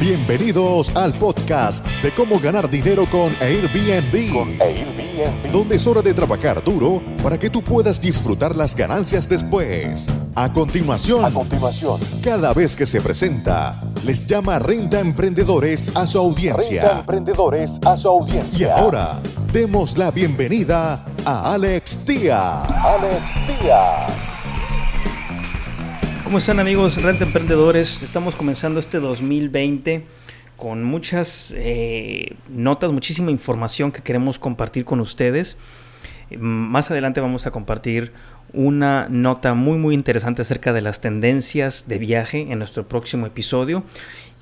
Bienvenidos al podcast de cómo ganar dinero con Airbnb. Con Airbnb. Donde es hora de trabajar duro para que tú puedas disfrutar las ganancias después. A continuación, A continuación, cada vez que se presenta, les llama Renta Emprendedores a su renta audiencia. emprendedores a su Y audiencia. ahora, demos la bienvenida a Alex Díaz. Alex Díaz. ¿Cómo están amigos Renta Emprendedores? Estamos comenzando este 2020 con muchas eh, notas, muchísima información que queremos compartir con ustedes. Eh, Más adelante vamos a compartir una nota muy muy interesante acerca de las tendencias de viaje en nuestro próximo episodio.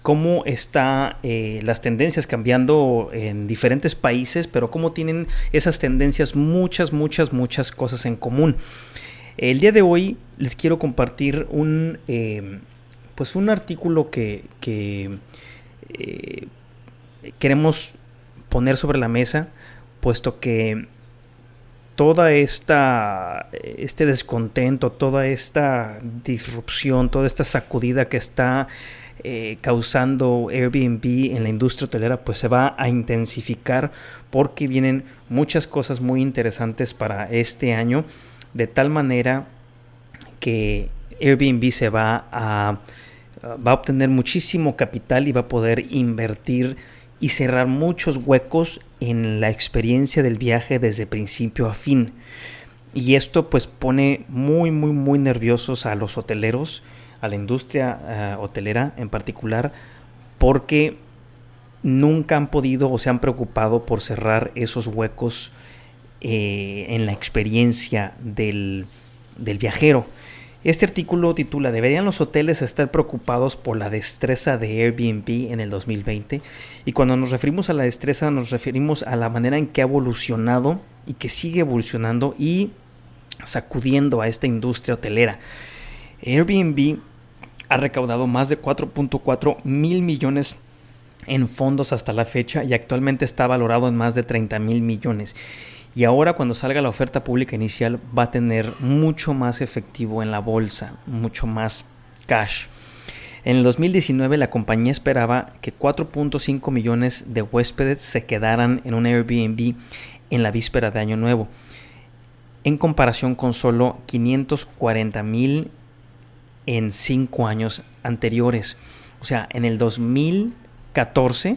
Cómo están las tendencias cambiando en diferentes países, pero cómo tienen esas tendencias muchas, muchas, muchas cosas en común. El día de hoy les quiero compartir un, eh, pues un artículo que, eh, queremos poner sobre la mesa, puesto que toda esta este descontento, toda esta disrupción, toda esta sacudida que está eh, causando Airbnb en la industria hotelera, pues se va a intensificar porque vienen muchas cosas muy interesantes para este año de tal manera que Airbnb se va a va a obtener muchísimo capital y va a poder invertir y cerrar muchos huecos en la experiencia del viaje desde principio a fin. Y esto pues pone muy muy muy nerviosos a los hoteleros, a la industria eh, hotelera en particular, porque nunca han podido o se han preocupado por cerrar esos huecos eh, en la experiencia del, del viajero. Este artículo titula ¿Deberían los hoteles estar preocupados por la destreza de Airbnb en el 2020? Y cuando nos referimos a la destreza nos referimos a la manera en que ha evolucionado y que sigue evolucionando y sacudiendo a esta industria hotelera. Airbnb ha recaudado más de 4.4 mil millones en fondos hasta la fecha y actualmente está valorado en más de 30 mil millones. Y ahora cuando salga la oferta pública inicial va a tener mucho más efectivo en la bolsa, mucho más cash. En el 2019 la compañía esperaba que 4.5 millones de huéspedes se quedaran en un Airbnb en la víspera de Año Nuevo, en comparación con solo 540 mil en 5 años anteriores. O sea, en el 2014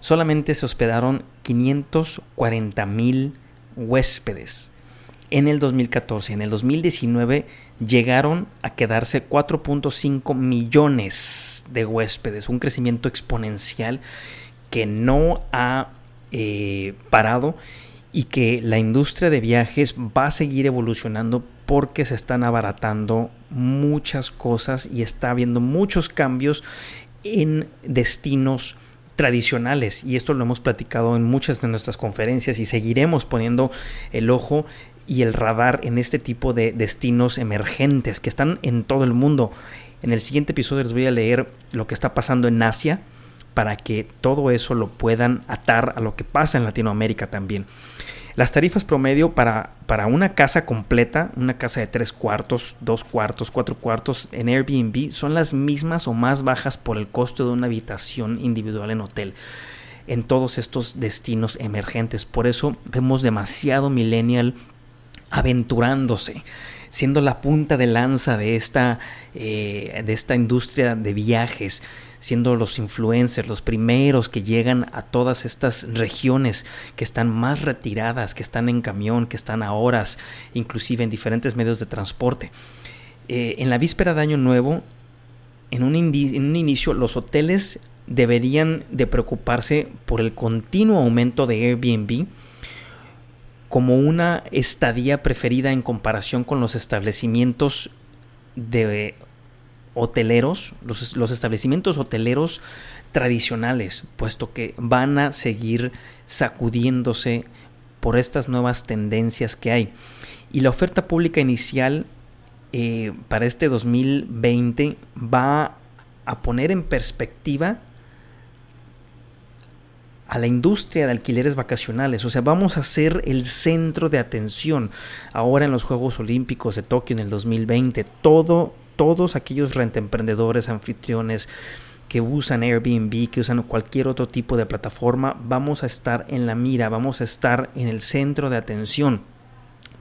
solamente se hospedaron 540 mil huéspedes en el 2014. En el 2019 llegaron a quedarse 4.5 millones de huéspedes, un crecimiento exponencial que no ha eh, parado y que la industria de viajes va a seguir evolucionando porque se están abaratando muchas cosas y está habiendo muchos cambios en destinos tradicionales y esto lo hemos platicado en muchas de nuestras conferencias y seguiremos poniendo el ojo y el radar en este tipo de destinos emergentes que están en todo el mundo. En el siguiente episodio les voy a leer lo que está pasando en Asia para que todo eso lo puedan atar a lo que pasa en Latinoamérica también. Las tarifas promedio para, para una casa completa, una casa de tres cuartos, dos cuartos, cuatro cuartos en Airbnb son las mismas o más bajas por el costo de una habitación individual en hotel en todos estos destinos emergentes. Por eso vemos demasiado millennial aventurándose, siendo la punta de lanza de esta, eh, de esta industria de viajes, siendo los influencers los primeros que llegan a todas estas regiones que están más retiradas, que están en camión, que están a horas, inclusive en diferentes medios de transporte. Eh, en la víspera de Año Nuevo, en un, en un inicio, los hoteles deberían de preocuparse por el continuo aumento de Airbnb como una estadía preferida en comparación con los establecimientos de hoteleros, los, los, establecimientos hoteleros tradicionales, puesto que van a seguir sacudiéndose por estas nuevas tendencias que hay. Y la oferta pública inicial eh, para este 2020 va a poner en perspectiva a la industria de alquileres vacacionales. O sea, vamos a ser el centro de atención ahora en los Juegos Olímpicos de Tokio en el 2020. Todo, todos aquellos rentemprendedores, anfitriones, que usan Airbnb, que usan cualquier otro tipo de plataforma, vamos a estar en la mira, vamos a estar en el centro de atención.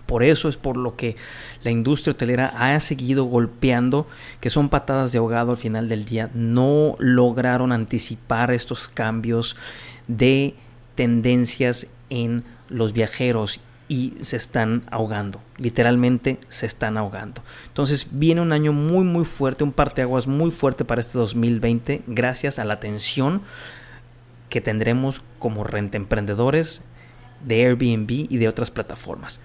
Por eso es por lo que la industria hotelera ha seguido golpeando, que son patadas de ahogado al final del día. No lograron anticipar estos cambios de tendencias en los viajeros y se están ahogando, literalmente se están ahogando. Entonces viene un año muy muy fuerte, un parteaguas muy fuerte para este 2020 gracias a la atención que tendremos como renta emprendedores de Airbnb y de otras plataformas.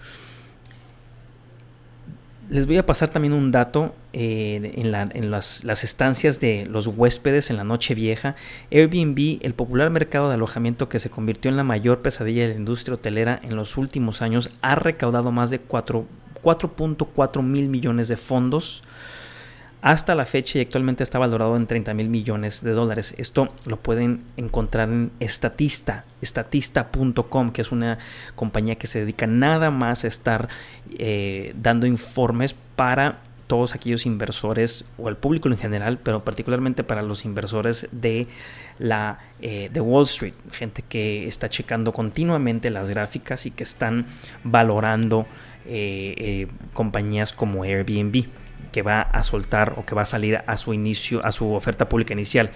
Les voy a pasar también un dato eh, en, las, estancias de los huéspedes en la noche vieja. Airbnb, el popular mercado de alojamiento que se convirtió en la mayor pesadilla de la industria hotelera en los últimos años, ha recaudado más de 4.4 mil millones de fondos hasta la fecha y actualmente está valorado en 30 mil millones de dólares. Esto lo pueden encontrar en Statista, statista.com, que es una compañía que se dedica nada más a estar eh, dando informes para todos aquellos inversores o el público en general, pero particularmente para los inversores de la eh, de Wall Street, gente que está checando continuamente las gráficas y que están valorando eh, compañías como Airbnb que va a soltar o que va a salir a su inicio, a su oferta pública inicial.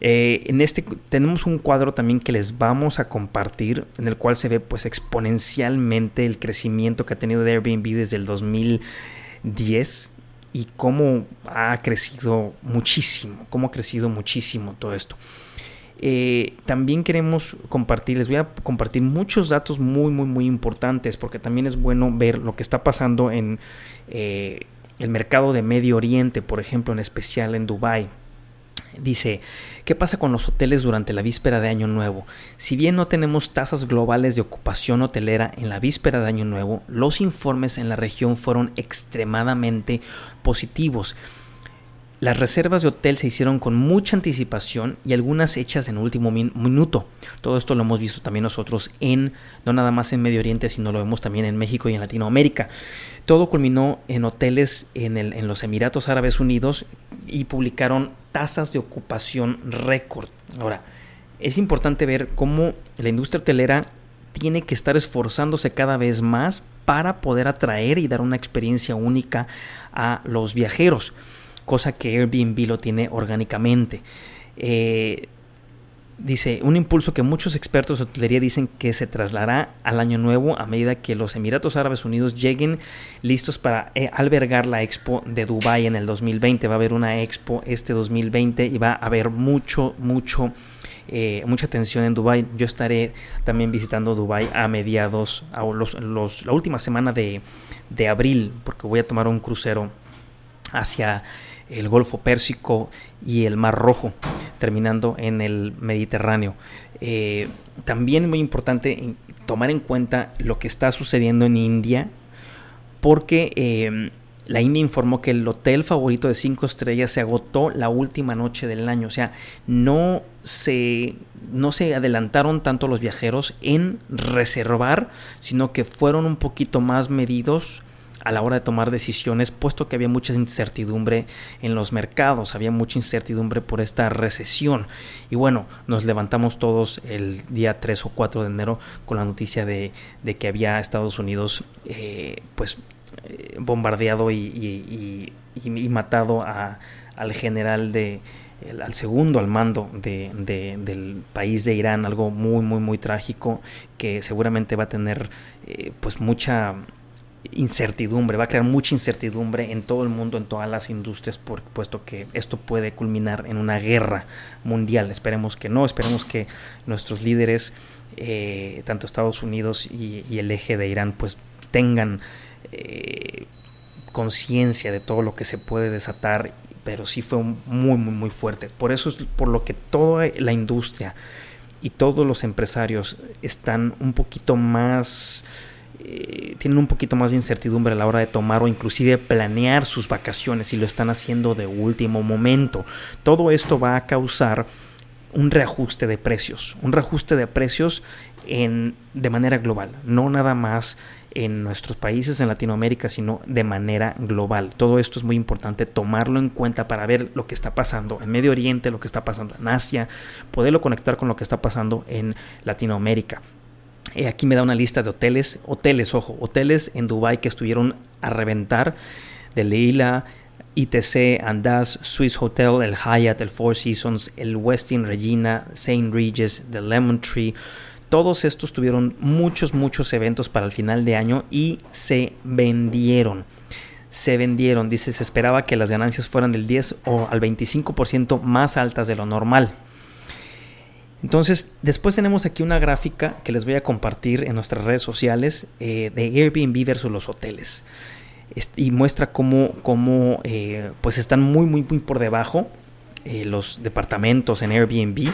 Eh, en este tenemos un cuadro también que les vamos a compartir, en el cual se ve pues exponencialmente el crecimiento que ha tenido de Airbnb desde el 2010 y cómo ha crecido muchísimo, cómo ha crecido muchísimo todo esto. Eh, también queremos compartir, les voy a compartir muchos datos muy, muy, muy importantes, porque también es bueno ver lo que está pasando en, eh, el mercado de Medio Oriente, por ejemplo, en especial en Dubái. Dice, ¿qué pasa con los hoteles durante la víspera de Año Nuevo? Si bien no tenemos tasas globales de ocupación hotelera en la víspera de Año Nuevo, los informes en la región fueron extremadamente positivos las reservas de hotel se hicieron con mucha anticipación y algunas hechas en último minuto. Todo esto lo hemos visto también nosotros en, no nada más en Medio Oriente, sino lo vemos también en México y en Latinoamérica. Todo culminó en hoteles en, en los Emiratos Árabes Unidos y publicaron tasas de ocupación récord. Ahora, es importante ver cómo la industria hotelera tiene que estar esforzándose cada vez más para poder atraer y dar una experiencia única a los viajeros cosa que Airbnb lo tiene orgánicamente. Eh, dice, un impulso que muchos expertos de hotelería dicen que se trasladará al año nuevo a medida que los Emiratos Árabes Unidos lleguen listos para eh, albergar la expo de Dubai en el 2020. Va a haber una expo este 2020 y va a haber mucho, mucho, eh, mucha atención en Dubai. Yo estaré también visitando Dubai a mediados, a los, la última semana de, de abril, porque voy a tomar un crucero hacia el Golfo Pérsico y el Mar Rojo, terminando en el Mediterráneo. Eh, también es muy importante tomar en cuenta lo que está sucediendo en India, porque eh, la India informó que el hotel favorito de 5 estrellas se agotó la última noche del año. O sea, no se, no se adelantaron tanto los viajeros en reservar, sino que fueron un poquito más medidos a la hora de tomar decisiones, puesto que había mucha incertidumbre en los mercados, había mucha incertidumbre por esta recesión. Y bueno, nos levantamos todos el día 3 o 4 de enero con la noticia de, que había Estados Unidos eh, pues eh, bombardeado y, matado al general de al segundo al mando del país de Irán, algo muy muy muy trágico que seguramente va a tener eh, pues mucha incertidumbre, va a crear mucha incertidumbre en todo el mundo, en todas las industrias, por, puesto que esto puede culminar en una guerra mundial. Esperemos que no, esperemos que nuestros líderes, eh, tanto Estados Unidos y, el eje de Irán, pues tengan eh, conciencia de todo lo que se puede desatar, pero sí fue muy, muy, muy fuerte. Por eso es por lo que toda la industria y todos los empresarios están un poquito más eh, tienen un poquito más de incertidumbre a la hora de tomar o inclusive planear sus vacaciones y lo están haciendo de último momento. Todo esto va a causar un reajuste de precios, un reajuste de precios en, de manera global, no nada más en nuestros países, en Latinoamérica, sino de manera global. Todo esto es muy importante tomarlo en cuenta para ver lo que está pasando en Medio Oriente, lo que está pasando en Asia, poderlo conectar con lo que está pasando en Latinoamérica. Eh, aquí me da una lista de hoteles, hoteles, ojo, hoteles en Dubai que estuvieron a reventar, de Leila, ITC, Andaz, Swiss Hotel, el Hyatt, el Four Seasons, el Westin Regina, St. Regis, The Lemon Tree. Todos estos tuvieron muchos, muchos eventos para el final de año y se vendieron. Se vendieron, dice, se esperaba que las ganancias fueran del 10 o al 25% más altas de lo normal. Entonces, después tenemos aquí una gráfica que les voy a compartir en nuestras redes sociales eh, de Airbnb versus los hoteles y muestra cómo, cómo eh, pues están muy, muy, muy por debajo eh, los departamentos en Airbnb,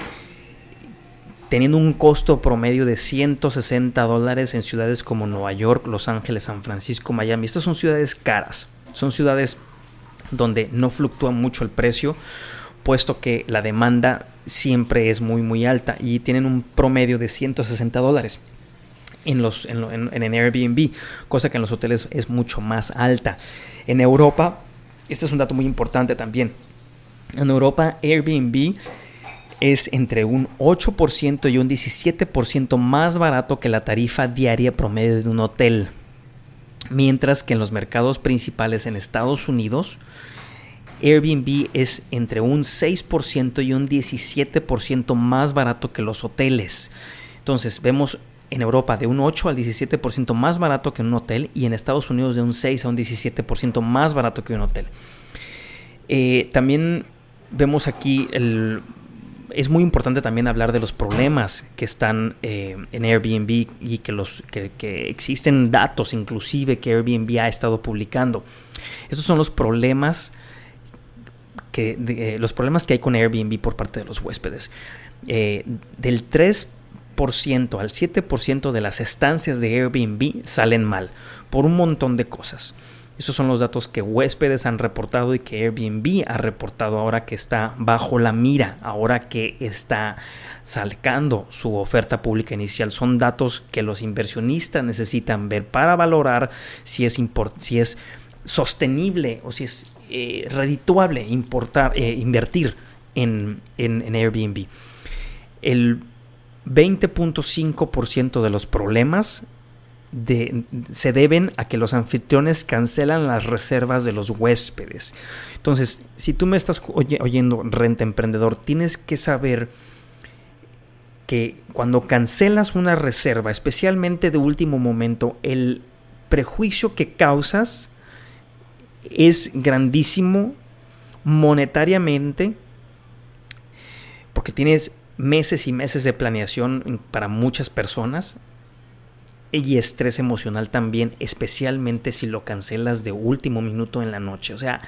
teniendo un costo promedio de 160 dólares en ciudades como Nueva York, Los Ángeles, San Francisco, Miami. Estas son ciudades caras, son ciudades donde no fluctúa mucho el precio, puesto que la demanda siempre es muy, muy alta y tienen un promedio de 160 dólares en, los, en, en, Airbnb, cosa que en los hoteles es mucho más alta. En Europa, este es un dato muy importante también. En Europa, Airbnb es entre un 8% y un 17% más barato que la tarifa diaria promedio de un hotel. Mientras que en los mercados principales en Estados Unidos, Airbnb es entre un 6% y un 17% más barato que los hoteles. Entonces vemos en Europa de un 8 al 17% más barato que un hotel y en Estados Unidos de un 6 a un 17% más barato que un hotel. Eh, también vemos aquí es muy importante también hablar de los problemas que están eh, en Airbnb y que, que, existen datos inclusive que Airbnb ha estado publicando. Estos son los problemas que, eh, los problemas que hay con Airbnb por parte de los huéspedes. del 3 al 7% de las estancias de Airbnb salen mal por un montón de cosas. Esos son los datos que huéspedes han reportado y que Airbnb ha reportado ahora que está bajo la mira, ahora que está sacando su oferta pública inicial. Son datos que los inversionistas necesitan ver para valorar si es, si es sostenible o si es eh, redituable importar, eh, invertir en, en, en Airbnb. El 20.5% de los problemas se deben a que los anfitriones cancelan las reservas de los huéspedes. Entonces, si tú me estás oyendo renta emprendedor, tienes que saber que cuando cancelas una reserva, especialmente de último momento, el prejuicio que causas es grandísimo monetariamente porque tienes meses y meses de planeación para muchas personas y estrés emocional también, especialmente si lo cancelas de último minuto en la noche. O sea,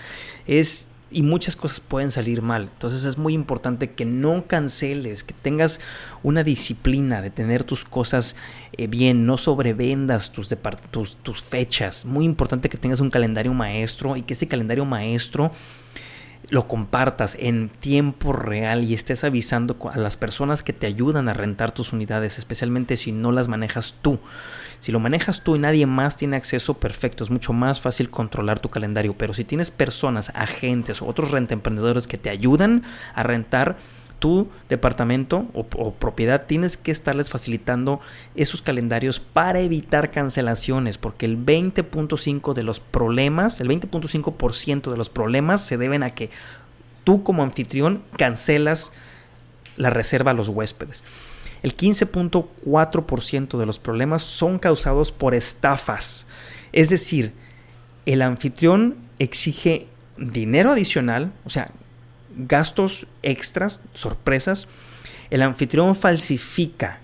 es y muchas cosas pueden salir mal. Entonces es muy importante que no canceles, que tengas una disciplina de tener tus cosas eh, bien, no sobrevendas tus, tus, tus fechas. Muy importante que tengas un calendario maestro y que ese calendario maestro lo compartas en tiempo real y estés avisando a las personas que te ayudan a rentar tus unidades, especialmente si no las manejas tú. Si lo manejas tú y nadie más tiene acceso, perfecto, es mucho más fácil controlar tu calendario, pero si tienes personas, agentes o otros renta emprendedores que te ayudan a rentar, tu departamento o, propiedad tienes que estarles facilitando esos calendarios para evitar cancelaciones, porque el 20.5 de los problemas, el 20.5% de los problemas se deben a que tú como anfitrión cancelas la reserva a los huéspedes. El 15.4% de los problemas son causados por estafas. Es decir, el anfitrión exige dinero adicional, o sea, gastos extras, sorpresas, el anfitrión falsifica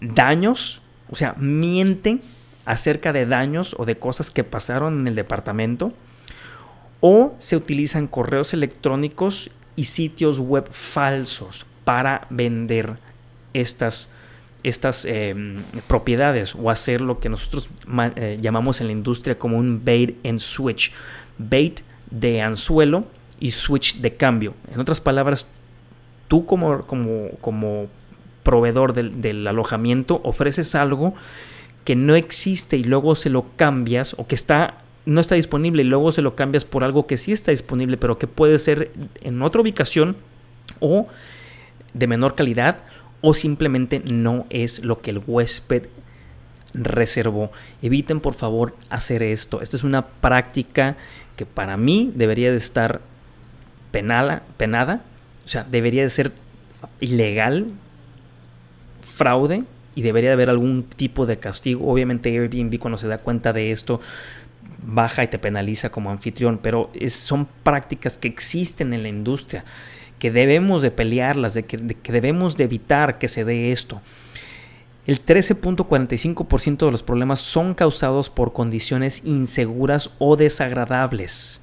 daños, o sea, miente acerca de daños o de cosas que pasaron en el departamento, o se utilizan correos electrónicos y sitios web falsos para vender estas, estas em, propiedades o hacer lo que nosotros eh, llamamos en la industria como un bait and switch. Bait de anzuelo y switch de cambio. En otras palabras, tú como, como, como proveedor del, alojamiento ofreces algo que no existe y luego se lo cambias o que está no está disponible y luego se lo cambias por algo que sí está disponible, pero que puede ser en otra ubicación o de menor calidad o simplemente no es lo que el huésped reservó. Eviten por favor hacer esto. Esta es una práctica que para mí debería de estar penada, penada, o sea, debería de ser ilegal, fraude y debería de haber algún tipo de castigo. Obviamente Airbnb cuando se da cuenta de esto baja y te penaliza como anfitrión, pero son prácticas que existen en la industria, que debemos de pelearlas, de que, de que debemos de evitar que se dé esto. El 13.45% de los problemas son causados por condiciones inseguras o desagradables,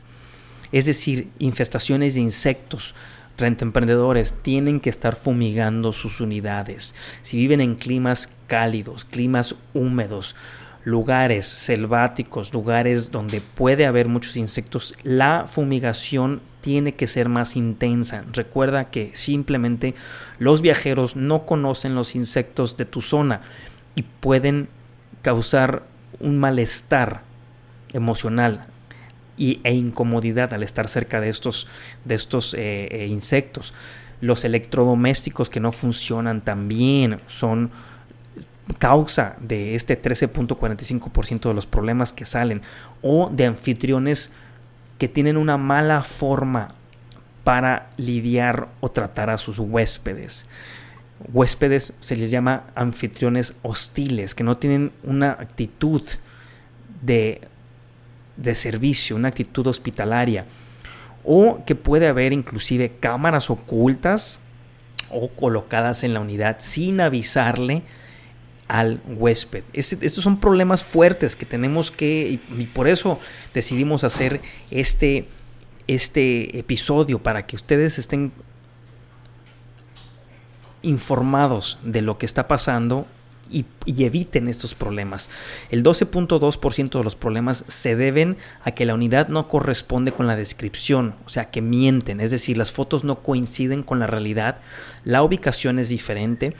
es decir, infestaciones de insectos, emprendedores tienen que estar fumigando sus unidades. Si viven en climas cálidos, climas húmedos, lugares selváticos, lugares donde puede haber muchos insectos, la fumigación tiene que ser más intensa. Recuerda que simplemente los viajeros no conocen los insectos de tu zona y pueden causar un malestar emocional e incomodidad al estar cerca de estos, de estos eh, eh, insectos. Los electrodomésticos que no funcionan tan bien son causa de este 13.45% de los problemas que salen o de anfitriones que tienen una mala forma para lidiar o tratar a sus huéspedes. Huéspedes se les llama anfitriones hostiles, que no tienen una actitud de de servicio, una actitud hospitalaria, o que puede haber inclusive cámaras ocultas o colocadas en la unidad sin avisarle al huésped. estos son problemas fuertes que tenemos que, y, por eso decidimos hacer este, este episodio, para que ustedes estén informados de lo que está pasando y, eviten estos problemas. El 12.2% de los problemas se deben a que la unidad no corresponde con la descripción, o sea, que mienten, es decir, las fotos no coinciden con la realidad, la ubicación es diferente,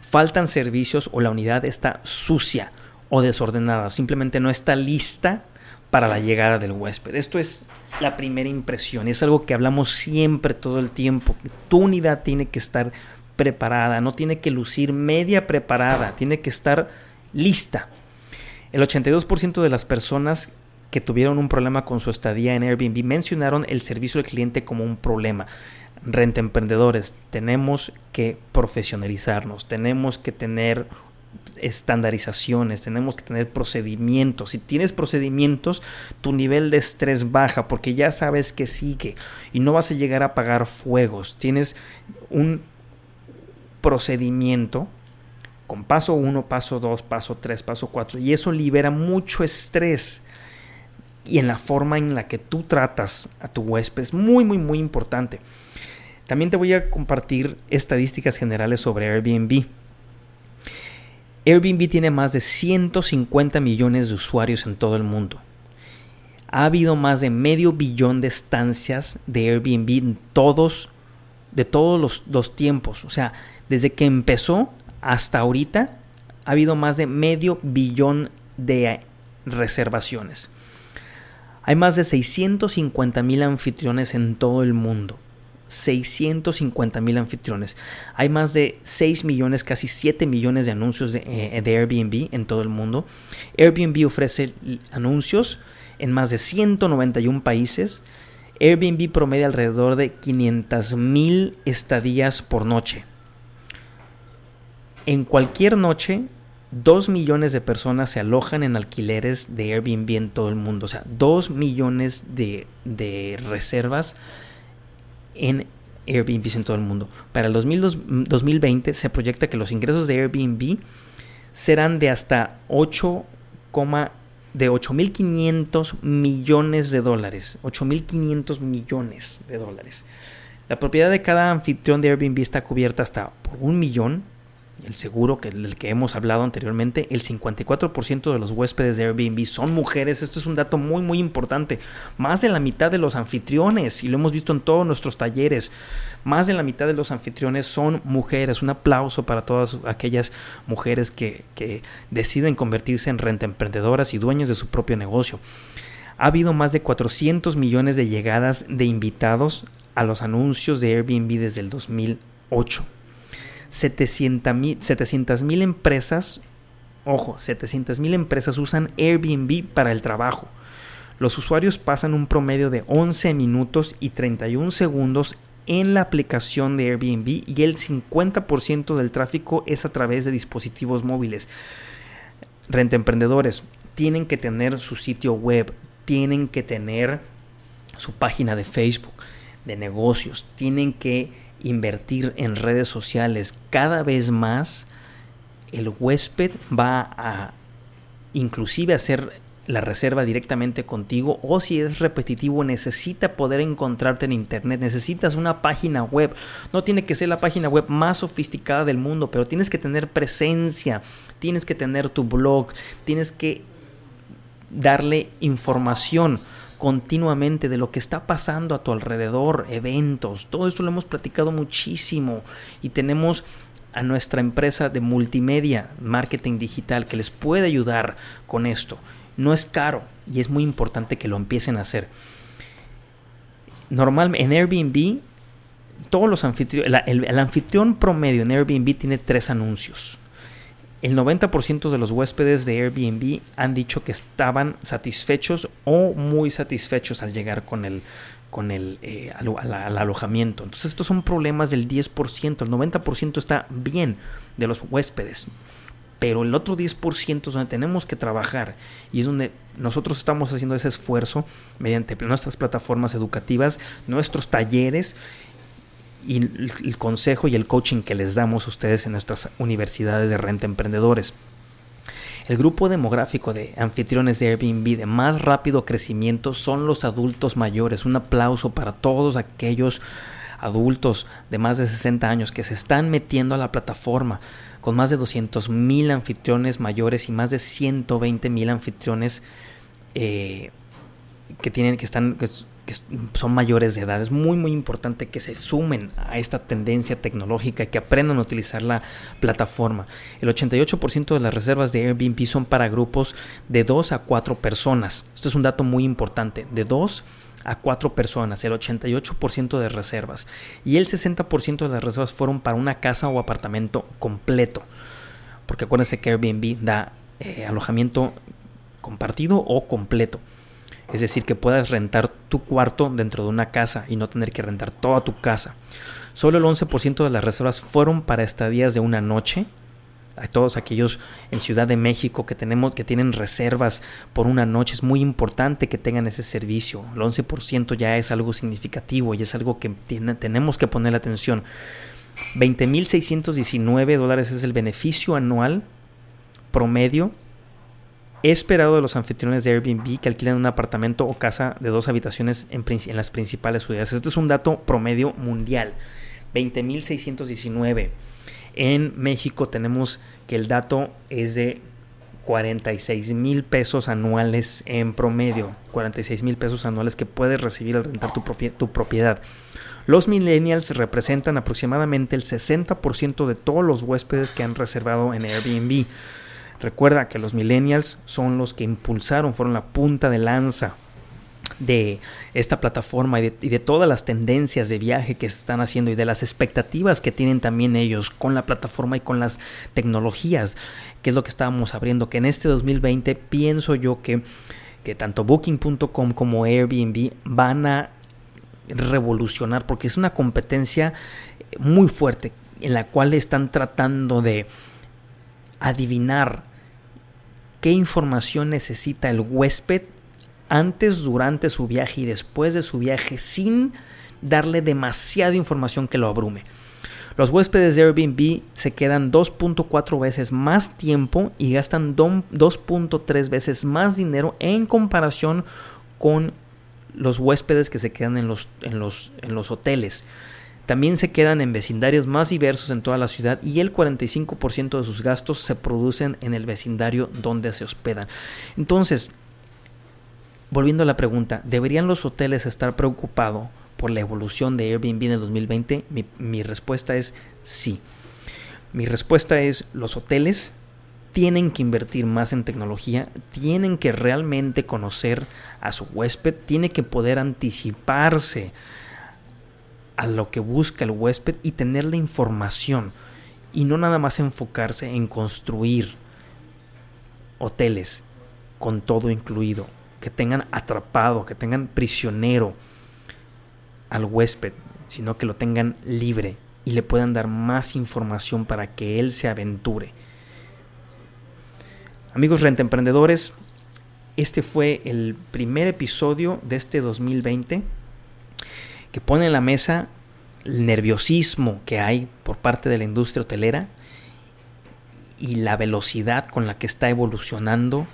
faltan servicios o la unidad está sucia o desordenada, simplemente no está lista para la llegada del huésped. Esto es la primera impresión, es algo que hablamos siempre todo el tiempo. Tu unidad tiene que estar preparada, no tiene que lucir media preparada, tiene que estar lista. El 82% de las personas que tuvieron un problema con su estadía en Airbnb mencionaron el servicio al cliente como un problema. Renta emprendedores, tenemos que profesionalizarnos, tenemos que tener estandarizaciones, tenemos que tener procedimientos. Si tienes procedimientos, tu nivel de estrés baja porque ya sabes que sigue y no vas a llegar a apagar fuegos. Tienes un procedimiento con paso 1, paso 2, paso 3, paso 4 y eso libera mucho estrés y en la forma en la que tú tratas a tu huésped es muy muy muy importante. También te voy a compartir estadísticas generales sobre Airbnb. Airbnb tiene más de 150 millones de usuarios en todo el mundo. Ha habido más de medio billón de estancias de Airbnb en todos, de todos los, los tiempos. O sea, desde que empezó hasta ahorita ha habido más de medio billón de reservaciones. Hay más de 650 mil anfitriones en todo el mundo. 650 mil anfitriones. Hay más de 6 millones, casi 7 millones de anuncios de, eh, de, Airbnb en todo el mundo. Airbnb ofrece anuncios en más de 191 países. Airbnb promedia alrededor de 500 mil estadías por noche. En cualquier noche, 2 millones de personas se alojan en alquileres de Airbnb en todo el mundo. O sea, 2 millones de, reservas en Airbnb en todo el mundo. Para el 2020 se proyecta que los ingresos de Airbnb serán de hasta 8, de 8.500 millones de dólares. 8.500 millones de dólares. La propiedad de cada anfitrión de Airbnb está cubierta hasta por un millón el seguro que, del que hemos hablado anteriormente, el 54% de los huéspedes de Airbnb son mujeres. Esto es un dato muy muy importante. Más de la mitad de los anfitriones, y lo hemos visto en todos nuestros talleres, más de la mitad de los anfitriones son mujeres. Un aplauso para todas aquellas mujeres que, que deciden convertirse en renta emprendedoras y dueños de su propio negocio. Ha habido más de 400 millones de llegadas de invitados a los anuncios de Airbnb desde el 2008. 700 mil empresas, ojo, 700 mil empresas usan Airbnb para el trabajo. Los usuarios pasan un promedio de 11 minutos y 31 segundos en la aplicación de Airbnb y el 50% del tráfico es a través de dispositivos móviles. Renta emprendedores tienen que tener su sitio web, tienen que tener su página de Facebook, de negocios, tienen que invertir en redes sociales cada vez más, el huésped va a inclusive hacer la reserva directamente contigo o si es repetitivo necesita poder encontrarte en internet, necesitas una página web. No tiene que ser la página web más sofisticada del mundo, pero tienes que tener presencia, tienes que tener tu blog, tienes que darle información continuamente de lo que está pasando a tu alrededor, eventos, todo esto lo hemos platicado muchísimo y tenemos a nuestra empresa de multimedia, marketing digital, que les puede ayudar con esto. No es caro y es muy importante que lo empiecen a hacer. Normalmente en Airbnb, todos los anfitriones, el anfitrión promedio en Airbnb tiene tres anuncios. El 90% de los huéspedes de Airbnb han dicho que estaban satisfechos o muy satisfechos al llegar con el, con el, eh, al, alojamiento. Entonces estos son problemas del 10%, el 90% está bien de los huéspedes. Pero el otro 10% es donde tenemos que trabajar y es donde nosotros estamos haciendo ese esfuerzo mediante nuestras plataformas educativas, nuestros talleres y el consejo y el coaching que les damos a ustedes en nuestras universidades de renta emprendedores. El grupo demográfico de anfitriones de Airbnb de más rápido crecimiento son los adultos mayores. Un aplauso para todos aquellos adultos de más de 60 años que se están metiendo a la plataforma con más de 200 mil anfitriones mayores y más de 120 mil anfitriones eh, que tienen que están son mayores de edad. Es muy muy importante que se sumen a esta tendencia tecnológica, que aprendan a utilizar la plataforma. El 88% de las reservas de Airbnb son para grupos de 2 a 4 personas. Esto es un dato muy importante, de 2 a 4 personas, el 88% de reservas. Y el 60% de las reservas fueron para una casa o apartamento completo. Porque acuérdense que Airbnb da eh, alojamiento compartido o completo. Es decir, que puedas rentar tu cuarto dentro de una casa y no tener que rentar toda tu casa. Solo el 11% de las reservas fueron para estadías de una noche. A todos aquellos en Ciudad de México que tenemos que tienen reservas por una noche es muy importante que tengan ese servicio. El 11% ya es algo significativo y es algo que tenemos que poner atención. 20.619 dólares es el beneficio anual promedio esperado de los anfitriones de Airbnb que alquilan un apartamento o casa de dos habitaciones en, las principales ciudades. Este es un dato promedio mundial. 20.619. En México tenemos que el dato es de 46 mil pesos anuales en promedio. 46 mil pesos anuales que puedes recibir al rentar tu, tu propiedad. Los millennials representan aproximadamente el 60% de todos los huéspedes que han reservado en Airbnb. Recuerda que los millennials son los que impulsaron, fueron la punta de lanza de esta plataforma y de, todas las tendencias de viaje que se están haciendo y de las expectativas que tienen también ellos con la plataforma y con las tecnologías, que es lo que estábamos abriendo, que en este 2020 pienso yo que, que tanto booking.com como Airbnb van a revolucionar porque es una competencia muy fuerte en la cual están tratando de adivinar qué información necesita el huésped antes, durante su viaje y después de su viaje sin darle demasiada información que lo abrume. Los huéspedes de Airbnb se quedan 2.4 veces más tiempo y gastan 2.3 veces más dinero en comparación con los huéspedes que se quedan en los, en los, en los hoteles. También se quedan en vecindarios más diversos en toda la ciudad y el 45% de sus gastos se producen en el vecindario donde se hospedan. Entonces, volviendo a la pregunta, ¿deberían los hoteles estar preocupados por la evolución de Airbnb en el 2020? Mi, respuesta es sí. Mi respuesta es los hoteles tienen que invertir más en tecnología, tienen que realmente conocer a su huésped, tiene que poder anticiparse a lo que busca el huésped y tener la información y no nada más enfocarse en construir hoteles con todo incluido, que tengan atrapado, que tengan prisionero al huésped, sino que lo tengan libre y le puedan dar más información para que él se aventure. Amigos rentemprendedores, este fue el primer episodio de este 2020 que pone en la mesa el nerviosismo que hay por parte de la industria hotelera y la velocidad con la que está evolucionando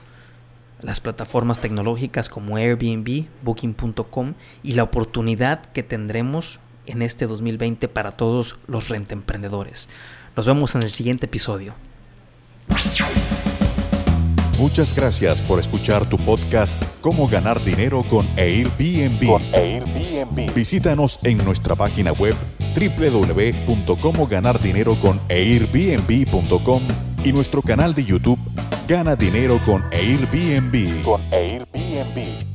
las plataformas tecnológicas como Airbnb, Booking.com y la oportunidad que tendremos en este 2020 para todos los rentemprendedores. Nos vemos en el siguiente episodio. Muchas gracias por escuchar tu podcast Cómo ganar dinero con Airbnb. Con Airbnb. Visítanos en nuestra página web www.comoganardinero.airbnb.com y nuestro canal de YouTube Gana Dinero con Airbnb. Con Airbnb.